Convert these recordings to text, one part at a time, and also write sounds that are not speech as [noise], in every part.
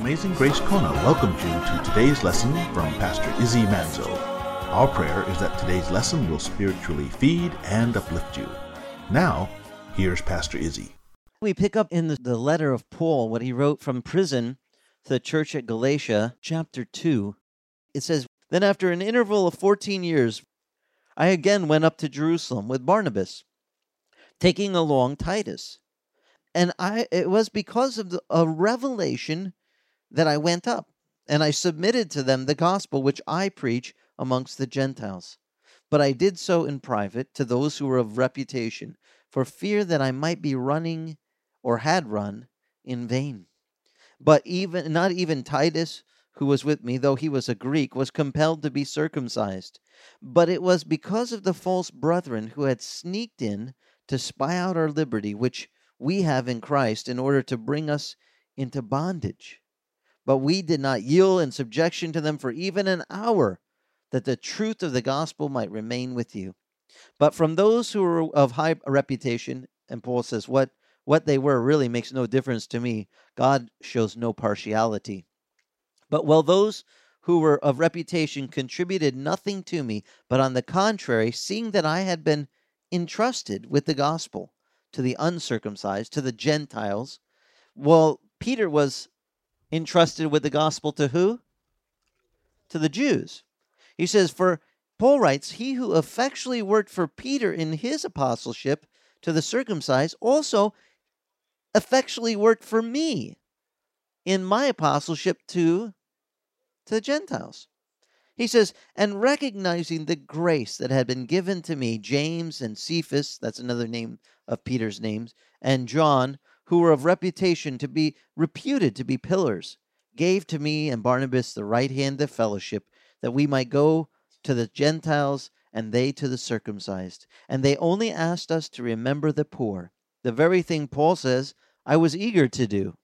Amazing Grace Kona welcomes you to today's lesson from Pastor Izzy Manzo. Our prayer is that today's lesson will spiritually feed and uplift you. Now, here's Pastor Izzy. We pick up in the, letter of Paul what he wrote from prison to the church at Galatia, chapter 2. It says, Then after an interval of 14 years, I again went up to Jerusalem with Barnabas, taking along Titus. And I it was because of the, a revelation that I went up, and I submitted to them the gospel which I preach amongst the Gentiles. But I did so in private to those who were of reputation, for fear that I might be running or had run in vain. But even not even Titus, who was with me, though he was a Greek, was compelled to be circumcised. But it was because of the false brethren who had sneaked in to spy out our liberty, which we have in Christ, in order to bring us into bondage. But we did not yield in subjection to them for even an hour, that the truth of the gospel might remain with you. But from those who were of high reputation, and Paul says, what, what they were really makes no difference to me. God shows no partiality. But while those who were of reputation contributed nothing to me, but on the contrary, seeing that I had been entrusted with the gospel to the uncircumcised, to the Gentiles, well, Peter was entrusted with the gospel to who? To the Jews. He says, For Paul writes, He who effectually worked for Peter in his apostleship to the circumcised also effectually worked for me in my apostleship to, to the Gentiles. He says, and recognizing the grace that had been given to me, James and Cephas, that's another name of Peter's names, and John, who were of reputation to be reputed to be pillars, gave to me and Barnabas the right hand of fellowship, that we might go to the Gentiles and they to the circumcised. And they only asked us to remember the poor, the very thing Paul says I was eager to do.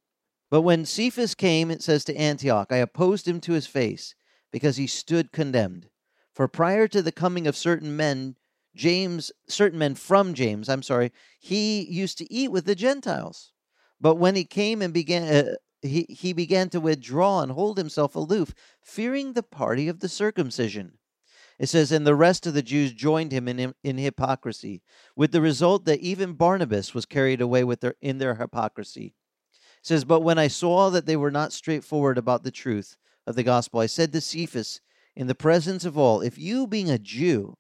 But when Cephas came, it says to Antioch, I opposed him to his face, because he stood condemned. For prior to the coming of certain men, James, certain men from James, I'm sorry, he used to eat with the Gentiles. But when he came and began, uh, he, he began to withdraw and hold himself aloof, fearing the party of the circumcision. It says, and the rest of the Jews joined him in, in hypocrisy, with the result that even Barnabas was carried away with their, in their hypocrisy. It says, but when I saw that they were not straightforward about the truth of the gospel, I said to Cephas, in the presence of all, if you, being a Jew,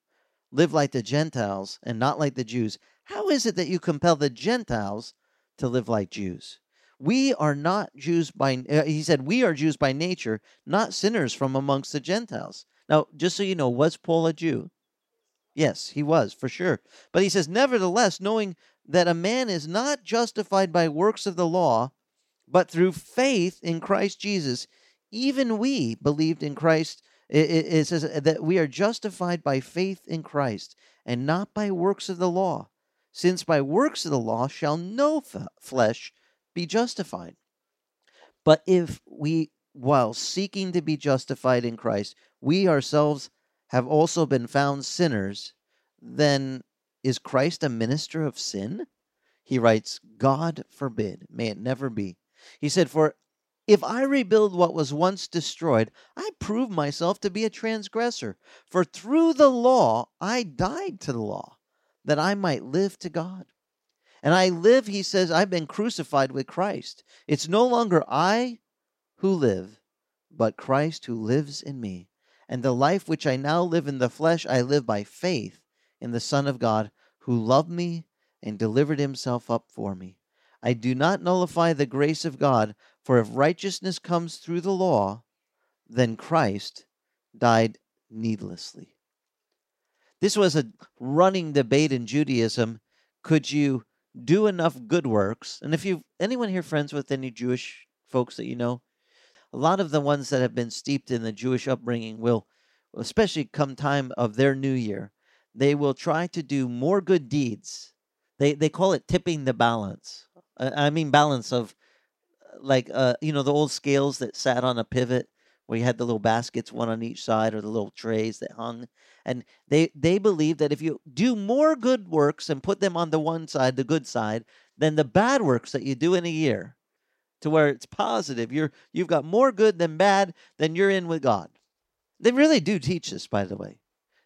live like the Gentiles and not like the Jews, how is it that you compel the Gentiles to live like Jews? We are not Jews by, uh, he said, we are Jews by nature, not sinners from amongst the Gentiles. Now, just so you know, was Paul a Jew? Yes, he was, for sure. But he says, nevertheless, knowing that a man is not justified by works of the law, but through faith in Christ Jesus, even we believed in Christ it, it, says that we are justified by faith in Christ and not by works of the law, since by works of the law shall no f- flesh be justified. But if we, while seeking to be justified in Christ, we ourselves have also been found sinners, then is Christ a minister of sin? He writes, God forbid, may it never be. He said, For if I rebuild what was once destroyed, I prove myself to be a transgressor. For through the law I died to the law, that I might live to God. And I live, he says, I've been crucified with Christ. It's no longer I who live, but Christ who lives in me. And the life which I now live in the flesh, I live by faith in the Son of God, who loved me and delivered himself up for me. I do not nullify the grace of God, for if righteousness comes through the law, then Christ died needlessly. This was a running debate in Judaism. Could you do enough good works? And if you anyone here friends with any Jewish folks that you know, a lot of the ones that have been steeped in the Jewish upbringing will, especially come time of their new year, they will try to do more good deeds. They they call it tipping the balance. I mean balance of like uh you know the old scales that sat on a pivot where you had the little baskets one on each side or the little trays that hung and they they believe that if you do more good works and put them on the one side the good side than the bad works that you do in a year to where it's positive. You're you've got more good than bad, then you're in with God. They really do teach this, by the way.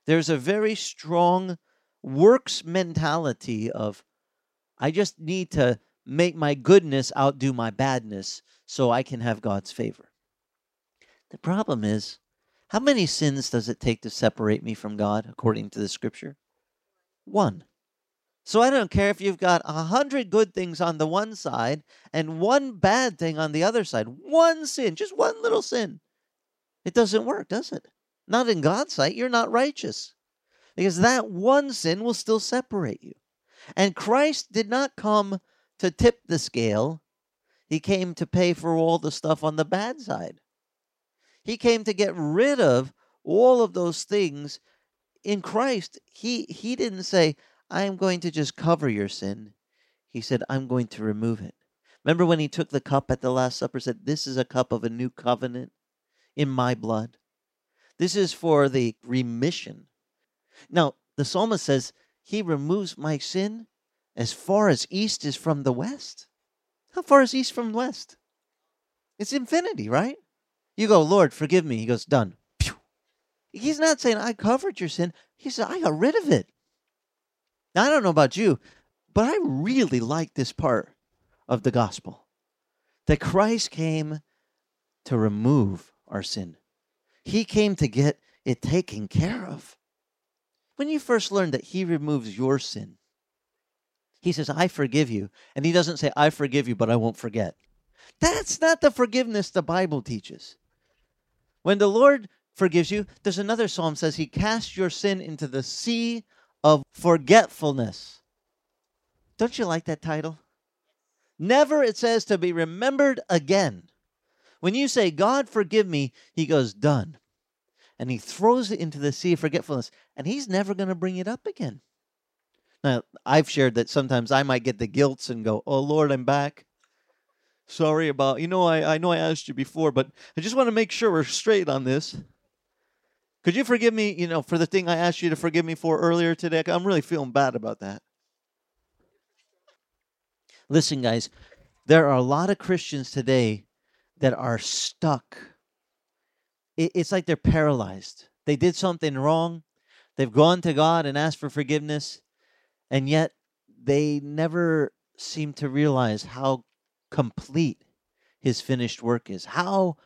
There's a very strong works mentality of I just need to make my goodness outdo my badness so I can have God's favor. The problem is, how many sins does it take to separate me from God according to the scripture? One. So I don't care if you've got a hundred good things on the one side and one bad thing on the other side. One sin, just one little sin. It doesn't work, does it? Not in God's sight. You're not righteous. Because that one sin will still separate you. And Christ did not come to tip the scale, He came to pay for all the stuff on the bad side. He came to get rid of all of those things in Christ. He, he didn't say, I am going to just cover your sin. He said, I'm going to remove it. Remember when he took the cup at the Last Supper, said, This is a cup of a new covenant in my blood. This is for the remission. Now, the psalmist says, He removes my sin as far as east is from the west. How far is east from west? It's infinity, right? You go, Lord, forgive me. He goes, Done. Pew. He's not saying, I covered your sin. He said, I got rid of it. Now, I don't know about you, but I really like this part of the gospel that Christ came to remove our sin. He came to get it taken care of. When you first learn that He removes your sin, He says, I forgive you. And He doesn't say, I forgive you, but I won't forget. That's not the forgiveness the Bible teaches. When the Lord forgives you, there's another psalm says, He casts your sin into the sea of forgetfulness. Don't you like that title? Never, it says, to be remembered again. When you say, God, forgive me, he goes, done. And he throws it into the sea of forgetfulness, and he's never going to bring it up again. Now, I've shared that sometimes I might get the guilt and go, oh, Lord, I'm back. Sorry about, you know, I, I know I asked you before, but I just want to make sure we're straight on this. Could you forgive me, you know, for the thing I asked you to forgive me for earlier today? I'm really feeling bad about that. Listen, guys, there are a lot of Christians today that are stuck. It's like they're paralyzed. They did something wrong. They've gone to God and asked for forgiveness, and yet they never seem to realize how complete his finished work is. How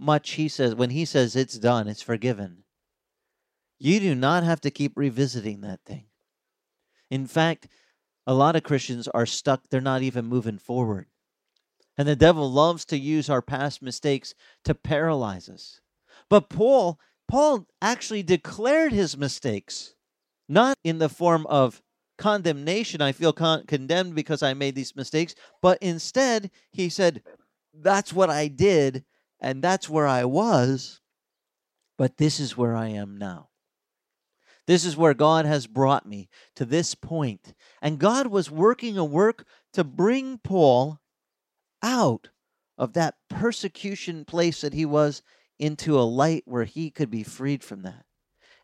much he says, when he says it's done, it's forgiven. You do not have to keep revisiting that thing. In fact, a lot of Christians are stuck, they're not even moving forward. And the devil loves to use our past mistakes to paralyze us. But Paul, Paul actually declared his mistakes, not in the form of condemnation, I feel con- condemned because I made these mistakes, but instead he said, That's what I did, and that's where I was, but this is where I am now. This is where God has brought me to this point. And God was working a work to bring Paul out of that persecution place that he was into a light where he could be freed from that.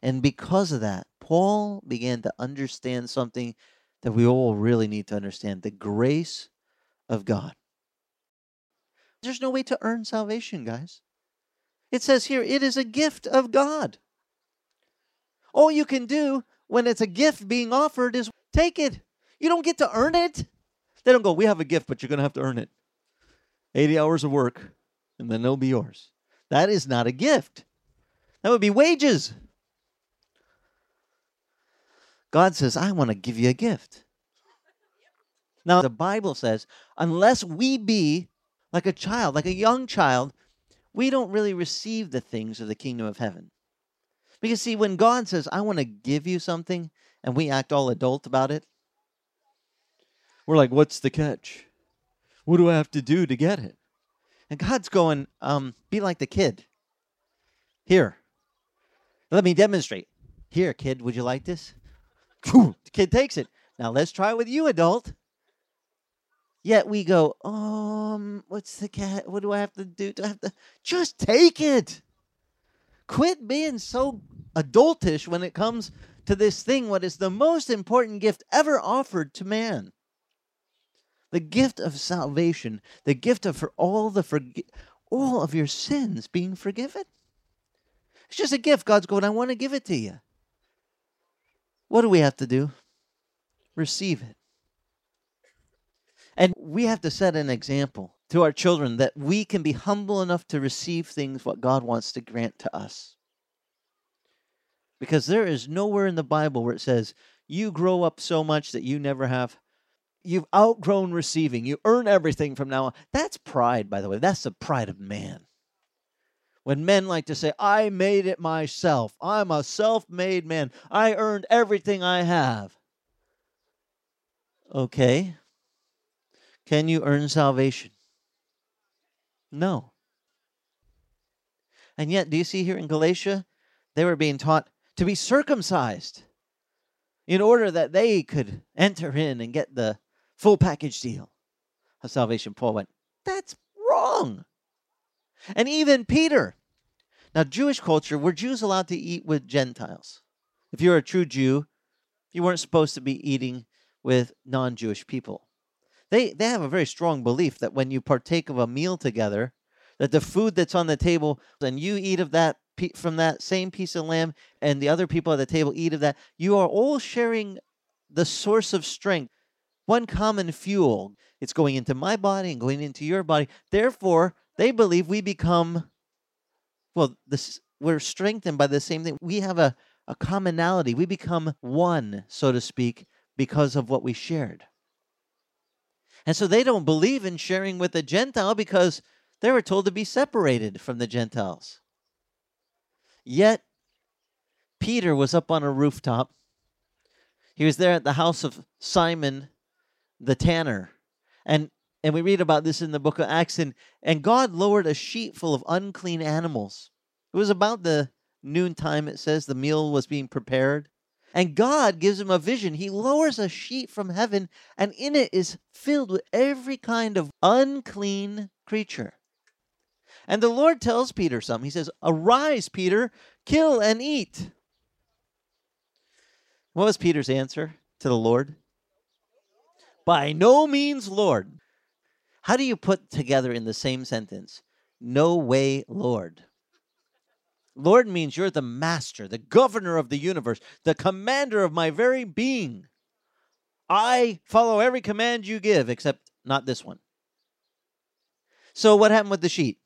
And because of that, Paul began to understand something that we all really need to understand the grace of God. There's no way to earn salvation, guys. It says here, it is a gift of God. All you can do when it's a gift being offered is take it. You don't get to earn it. They don't go, we have a gift, but you're going to have to earn it. 80 hours of work, and then it'll be yours. That is not a gift. That would be wages. God says, I want to give you a gift. Now, the Bible says, unless we be like a child, like a young child, we don't really receive the things of the kingdom of heaven. Because, see, when God says, I want to give you something, and we act all adult about it, we're like, what's the catch? What do I have to do to get it? And God's going, um, be like the kid. Here, let me demonstrate. Here, kid, would you like this? The kid takes it. Now let's try it with you, adult. Yet we go, um, what's the cat? What do I have to do? Do I have to just take it? Quit being so adultish when it comes to this thing, what is the most important gift ever offered to man. The gift of salvation, the gift of for all the forgi- all of your sins being forgiven. It's just a gift. God's going, I want to give it to you. What do we have to do? Receive it. And we have to set an example to our children that we can be humble enough to receive things what God wants to grant to us. Because there is nowhere in the Bible where it says, you grow up so much that you never have. You've outgrown receiving. You earn everything from now on. That's pride, by the way. That's the pride of man. When men like to say, I made it myself, I'm a self made man, I earned everything I have. Okay. Can you earn salvation? No. And yet, do you see here in Galatia, they were being taught to be circumcised in order that they could enter in and get the full package deal of salvation. Paul went, That's wrong. And even Peter. Now, Jewish culture, were Jews allowed to eat with Gentiles? If you're a true Jew, you weren't supposed to be eating with non Jewish people. They, they have a very strong belief that when you partake of a meal together, that the food that's on the table and you eat of that from that same piece of lamb and the other people at the table eat of that, you are all sharing the source of strength, one common fuel. It's going into my body and going into your body. Therefore, they believe we become, well, this, we're strengthened by the same thing. We have a, a commonality. We become one, so to speak, because of what we shared. And so they don't believe in sharing with the Gentile because they were told to be separated from the Gentiles. Yet, Peter was up on a rooftop. He was there at the house of Simon the tanner. And and we read about this in the book of Acts. And, and God lowered a sheet full of unclean animals. It was about the noontime, it says, the meal was being prepared. And God gives him a vision. He lowers a sheet from heaven, and in it is filled with every kind of unclean creature. And the Lord tells Peter something. He says, Arise, Peter, kill and eat. What was Peter's answer to the Lord? By no means, Lord. How do you put together in the same sentence, no way, Lord? Lord means you're the master, the governor of the universe, the commander of my very being. I follow every command you give, except not this one. So, what happened with the sheet?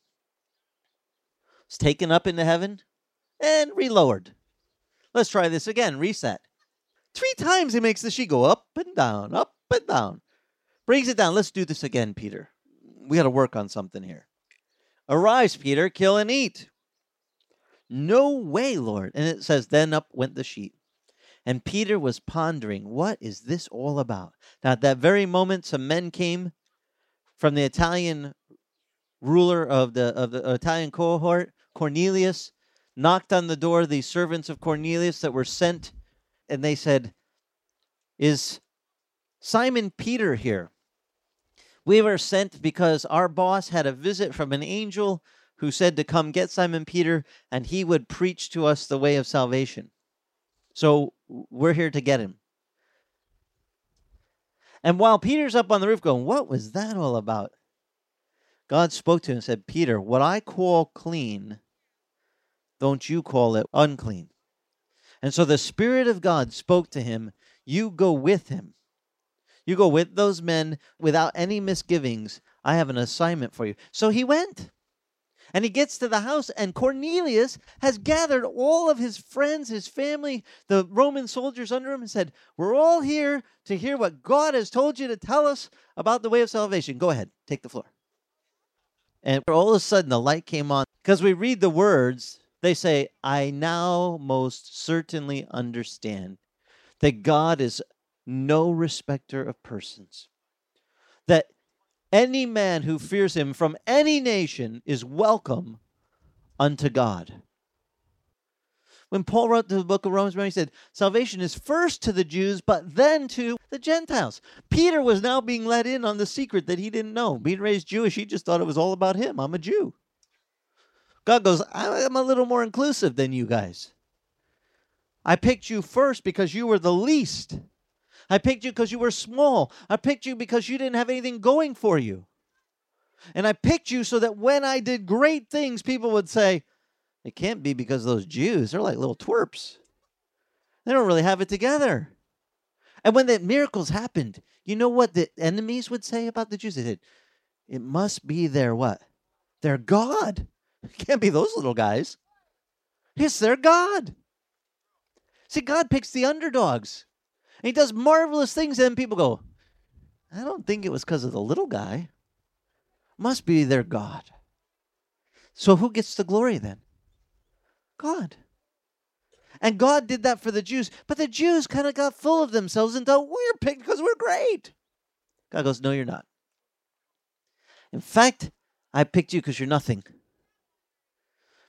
It's taken up into heaven and relowered. Let's try this again. Reset. Three times he makes the sheet go up and down, up and down. Brings it down. Let's do this again, Peter. We got to work on something here. Arise, Peter, kill and eat. No way, Lord. And it says, Then up went the sheet. And Peter was pondering, What is this all about? Now, at that very moment, some men came from the Italian ruler of the of the Italian cohort, Cornelius, knocked on the door of the servants of Cornelius that were sent, and they said, Is Simon Peter here? We were sent because our boss had a visit from an angel who said to come get Simon Peter and he would preach to us the way of salvation. So we're here to get him. And while Peter's up on the roof going, What was that all about? God spoke to him and said, Peter, what I call clean, don't you call it unclean. And so the Spirit of God spoke to him, You go with him. You go with those men without any misgivings. I have an assignment for you. So he went. And he gets to the house, and Cornelius has gathered all of his friends, his family, the Roman soldiers under him, and said, We're all here to hear what God has told you to tell us about the way of salvation. Go ahead, take the floor. And all of a sudden, the light came on. Because we read the words, they say, I now most certainly understand that God is no respecter of persons. That any man who fears him from any nation is welcome unto God. When Paul wrote the book of Romans, he said, Salvation is first to the Jews, but then to the Gentiles. Peter was now being let in on the secret that he didn't know. Being raised Jewish, he just thought it was all about him. I'm a Jew. God goes, I'm a little more inclusive than you guys. I picked you first because you were the least. I picked you because you were small. I picked you because you didn't have anything going for you. And I picked you so that when I did great things, people would say, it can't be because those Jews. They're like little twerps. They don't really have it together. And when the miracles happened, you know what the enemies would say about the Jews? They said, it must be their what? Their God. It [laughs] can't be those little guys. It's their God. See, God picks the underdogs. And he does marvelous things, and people go, I don't think it was because of the little guy. Must be their God. So who gets the glory then? God. And God did that for the Jews, but the Jews kind of got full of themselves and thought, we're picked because we're great. God goes, No, you're not. In fact, I picked you because you're nothing.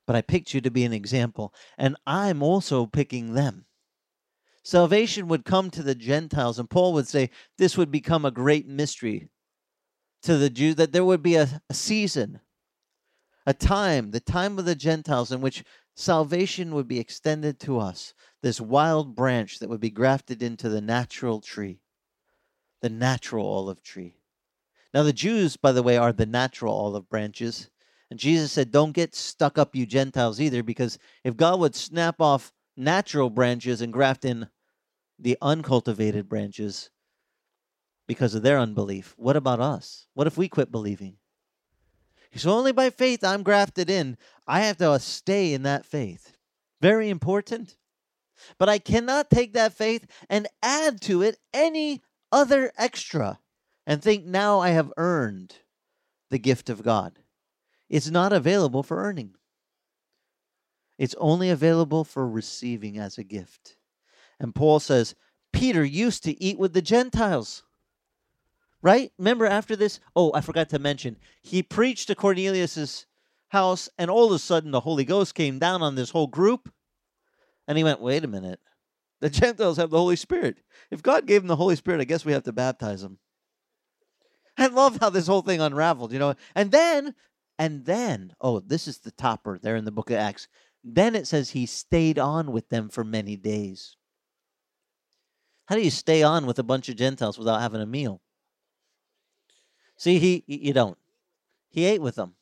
But I picked you to be an example, and I'm also picking them. Salvation would come to the Gentiles, and Paul would say this would become a great mystery to the Jews, that there would be a, a season, a time, the time of the Gentiles, in which salvation would be extended to us, this wild branch that would be grafted into the natural tree, the natural olive tree. Now, the Jews, by the way, are the natural olive branches. And Jesus said, Don't get stuck up, you Gentiles, either, because if God would snap off natural branches and graft in the uncultivated branches because of their unbelief, what about us? What if we quit believing? So only by faith I'm grafted in. I have to uh, stay in that faith. Very important. But I cannot take that faith and add to it any other extra and think now I have earned the gift of God. It's not available for earning, it's only available for receiving as a gift. And Paul says, Peter used to eat with the Gentiles. Right? Remember after this? Oh, I forgot to mention. He preached to Cornelius's house, and all of a sudden the Holy Ghost came down on this whole group. And he went, wait a minute. The [laughs] Gentiles have the Holy Spirit. If God gave them the Holy Spirit, I guess we have to baptize them. I love how this whole thing unraveled, you know. And then, and then, oh, this is the topper there in the book of Acts. Then it says he stayed on with them for many days. How do you stay on with a bunch of Gentiles without having a meal? See, he you don't. He ate with them.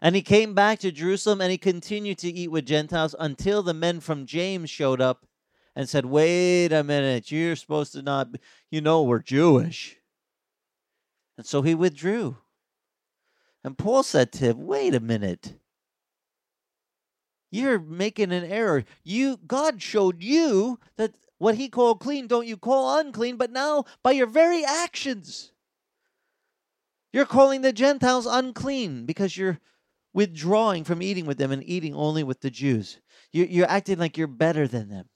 And he came back to Jerusalem and he continued to eat with Gentiles until the men from James showed up and said, Wait a minute, you're supposed to not, be, you know, we're Jewish. And so he withdrew. And Paul said to him, Wait a minute. You're making an error. You God showed you that what he called clean, don't you call unclean, but now by your very actions, you're calling the Gentiles unclean because you're withdrawing from eating with them and eating only with the Jews. You're acting like you're better than them.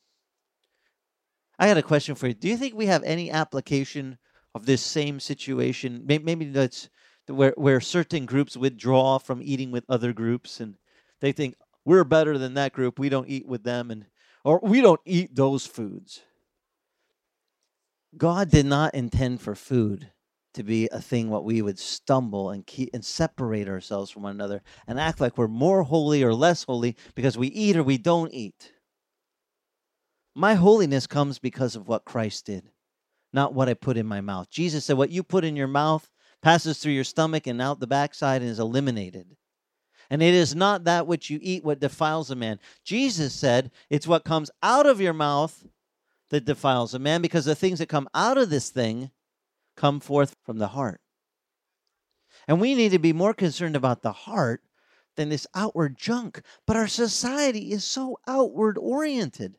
I got a question for you. Do you think we have any application of this same situation? Maybe that's where, where certain groups withdraw from eating with other groups and they think we're better than that group. We don't eat with them and or we don't eat those foods. God did not intend for food to be a thing what we would stumble and keep and separate ourselves from one another and act like we're more holy or less holy because we eat or we don't eat. My holiness comes because of what Christ did, not what I put in my mouth. Jesus said, What you put in your mouth passes through your stomach and out the backside and is eliminated. And it is not that which you eat what defiles a man. Jesus said, It's what comes out of your mouth that defiles a man because the things that come out of this thing come forth from the heart. And we need to be more concerned about the heart than this outward junk. But our society is so outward oriented.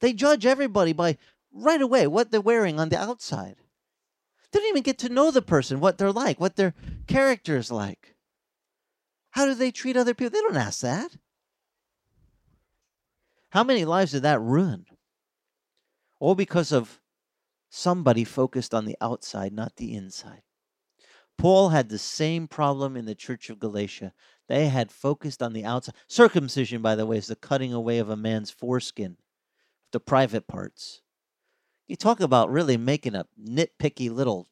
They judge everybody by right away what they're wearing on the outside. They don't even get to know the person, what they're like, what their character is like. How do they treat other people? They don't ask that. How many lives did that ruin? All because of somebody focused on the outside, not the inside. Paul had the same problem in the church of Galatia. They had focused on the outside. Circumcision, by the way, is the cutting away of a man's foreskin, the private parts. You talk about really making a nitpicky little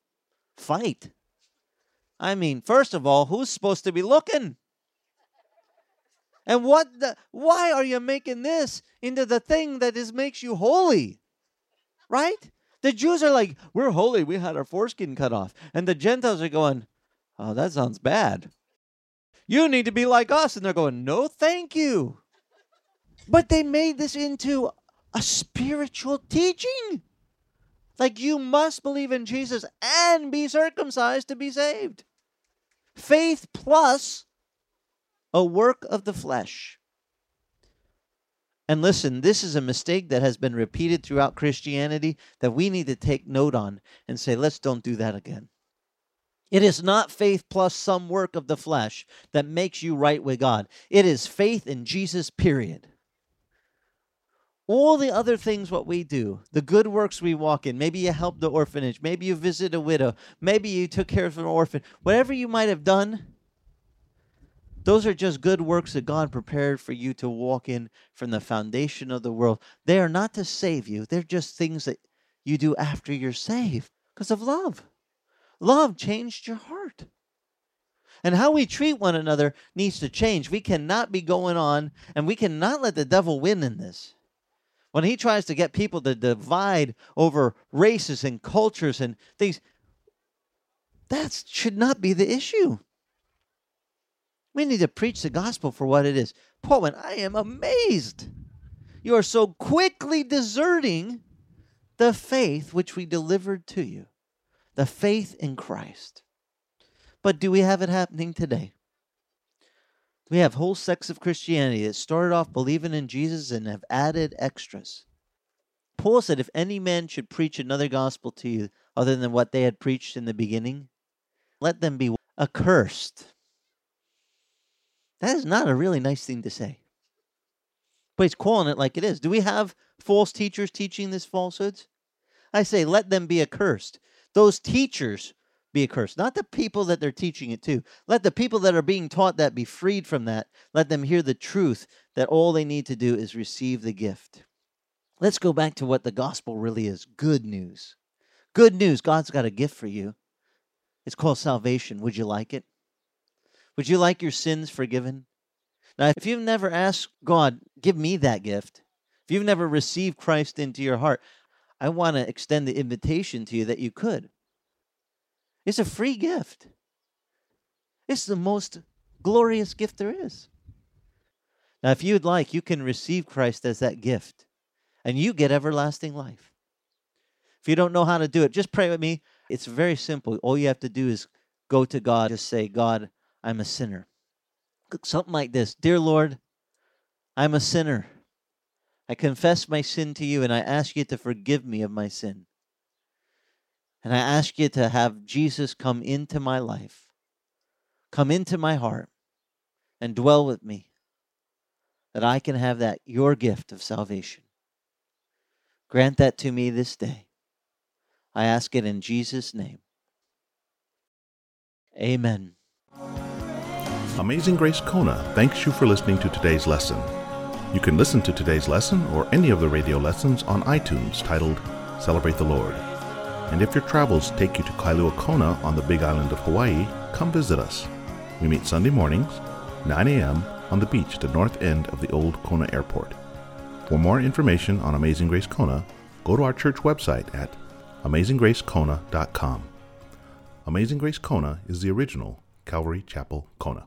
fight. I mean, first of all, who's supposed to be looking? And what the, why are you making this into the thing that is makes you holy? Right? The Jews are like, we're holy. We had our foreskin cut off. And the Gentiles are going, oh, that sounds bad. You need to be like us. And they're going, no, thank you. But they made this into a spiritual teaching. Like you must believe in Jesus and be circumcised to be saved. Faith plus a work of the flesh. And listen, this is a mistake that has been repeated throughout Christianity that we need to take note on and say, let's don't do that again. It is not faith plus some work of the flesh that makes you right with God. It is faith in Jesus, period. All the other things what we do, the good works we walk in, maybe you helped the orphanage, maybe you visit a widow, maybe you took care of an orphan, whatever you might have done, those are just good works that God prepared for you to walk in from the foundation of the world. They are not to save you, they're just things that you do after you're saved because of love. Love changed your heart. And how we treat one another needs to change. We cannot be going on and we cannot let the devil win in this. When he tries to get people to divide over races and cultures and things, that should not be the issue. We need to preach the gospel for what it is. Paul, and I am amazed. You are so quickly deserting the faith which we delivered to you, the faith in Christ. But do we have it happening today? We have whole sects of Christianity that started off believing in Jesus and have added extras. Paul said, If any man should preach another gospel to you other than what they had preached in the beginning, let them be accursed. That is not a really nice thing to say. But he's calling it like it is. Do we have false teachers teaching this falsehoods? I say, let them be accursed. Those teachers be accursed, not the people that they're teaching it to. Let the people that are being taught that be freed from that. Let them hear the truth that all they need to do is receive the gift. Let's go back to what the gospel really is good news. Good news. God's got a gift for you. It's called salvation. Would you like it? Would you like your sins forgiven? Now, if you've never asked God, give me that gift, if you've never received Christ into your heart, I want to extend the invitation to you that you could. It's a free gift. It's the most glorious gift there is. Now, if you'd like, you can receive Christ as that gift, and you get everlasting life. If you don't know how to do it, just pray with me. It's very simple. All you have to do is go to God, just say, God, I'm a sinner. Something like this Dear Lord, I'm a sinner. I confess my sin to you and I ask you to forgive me of my sin. And I ask you to have Jesus come into my life, come into my heart, and dwell with me, that I can have that, your gift of salvation. Grant that to me this day. I ask it in Jesus' name. Amen. Amazing Grace Kona thanks you for listening to today's lesson. You can listen to today's lesson or any of the radio lessons on iTunes titled Celebrate the Lord. And if your travels take you to Kailua Kona on the big island of Hawaii, come visit us. We meet Sunday mornings, 9 a.m., on the beach at the north end of the old Kona Airport. For more information on Amazing Grace Kona, go to our church website at amazinggracekona.com. Amazing Grace Kona is the original Calvary Chapel Kona.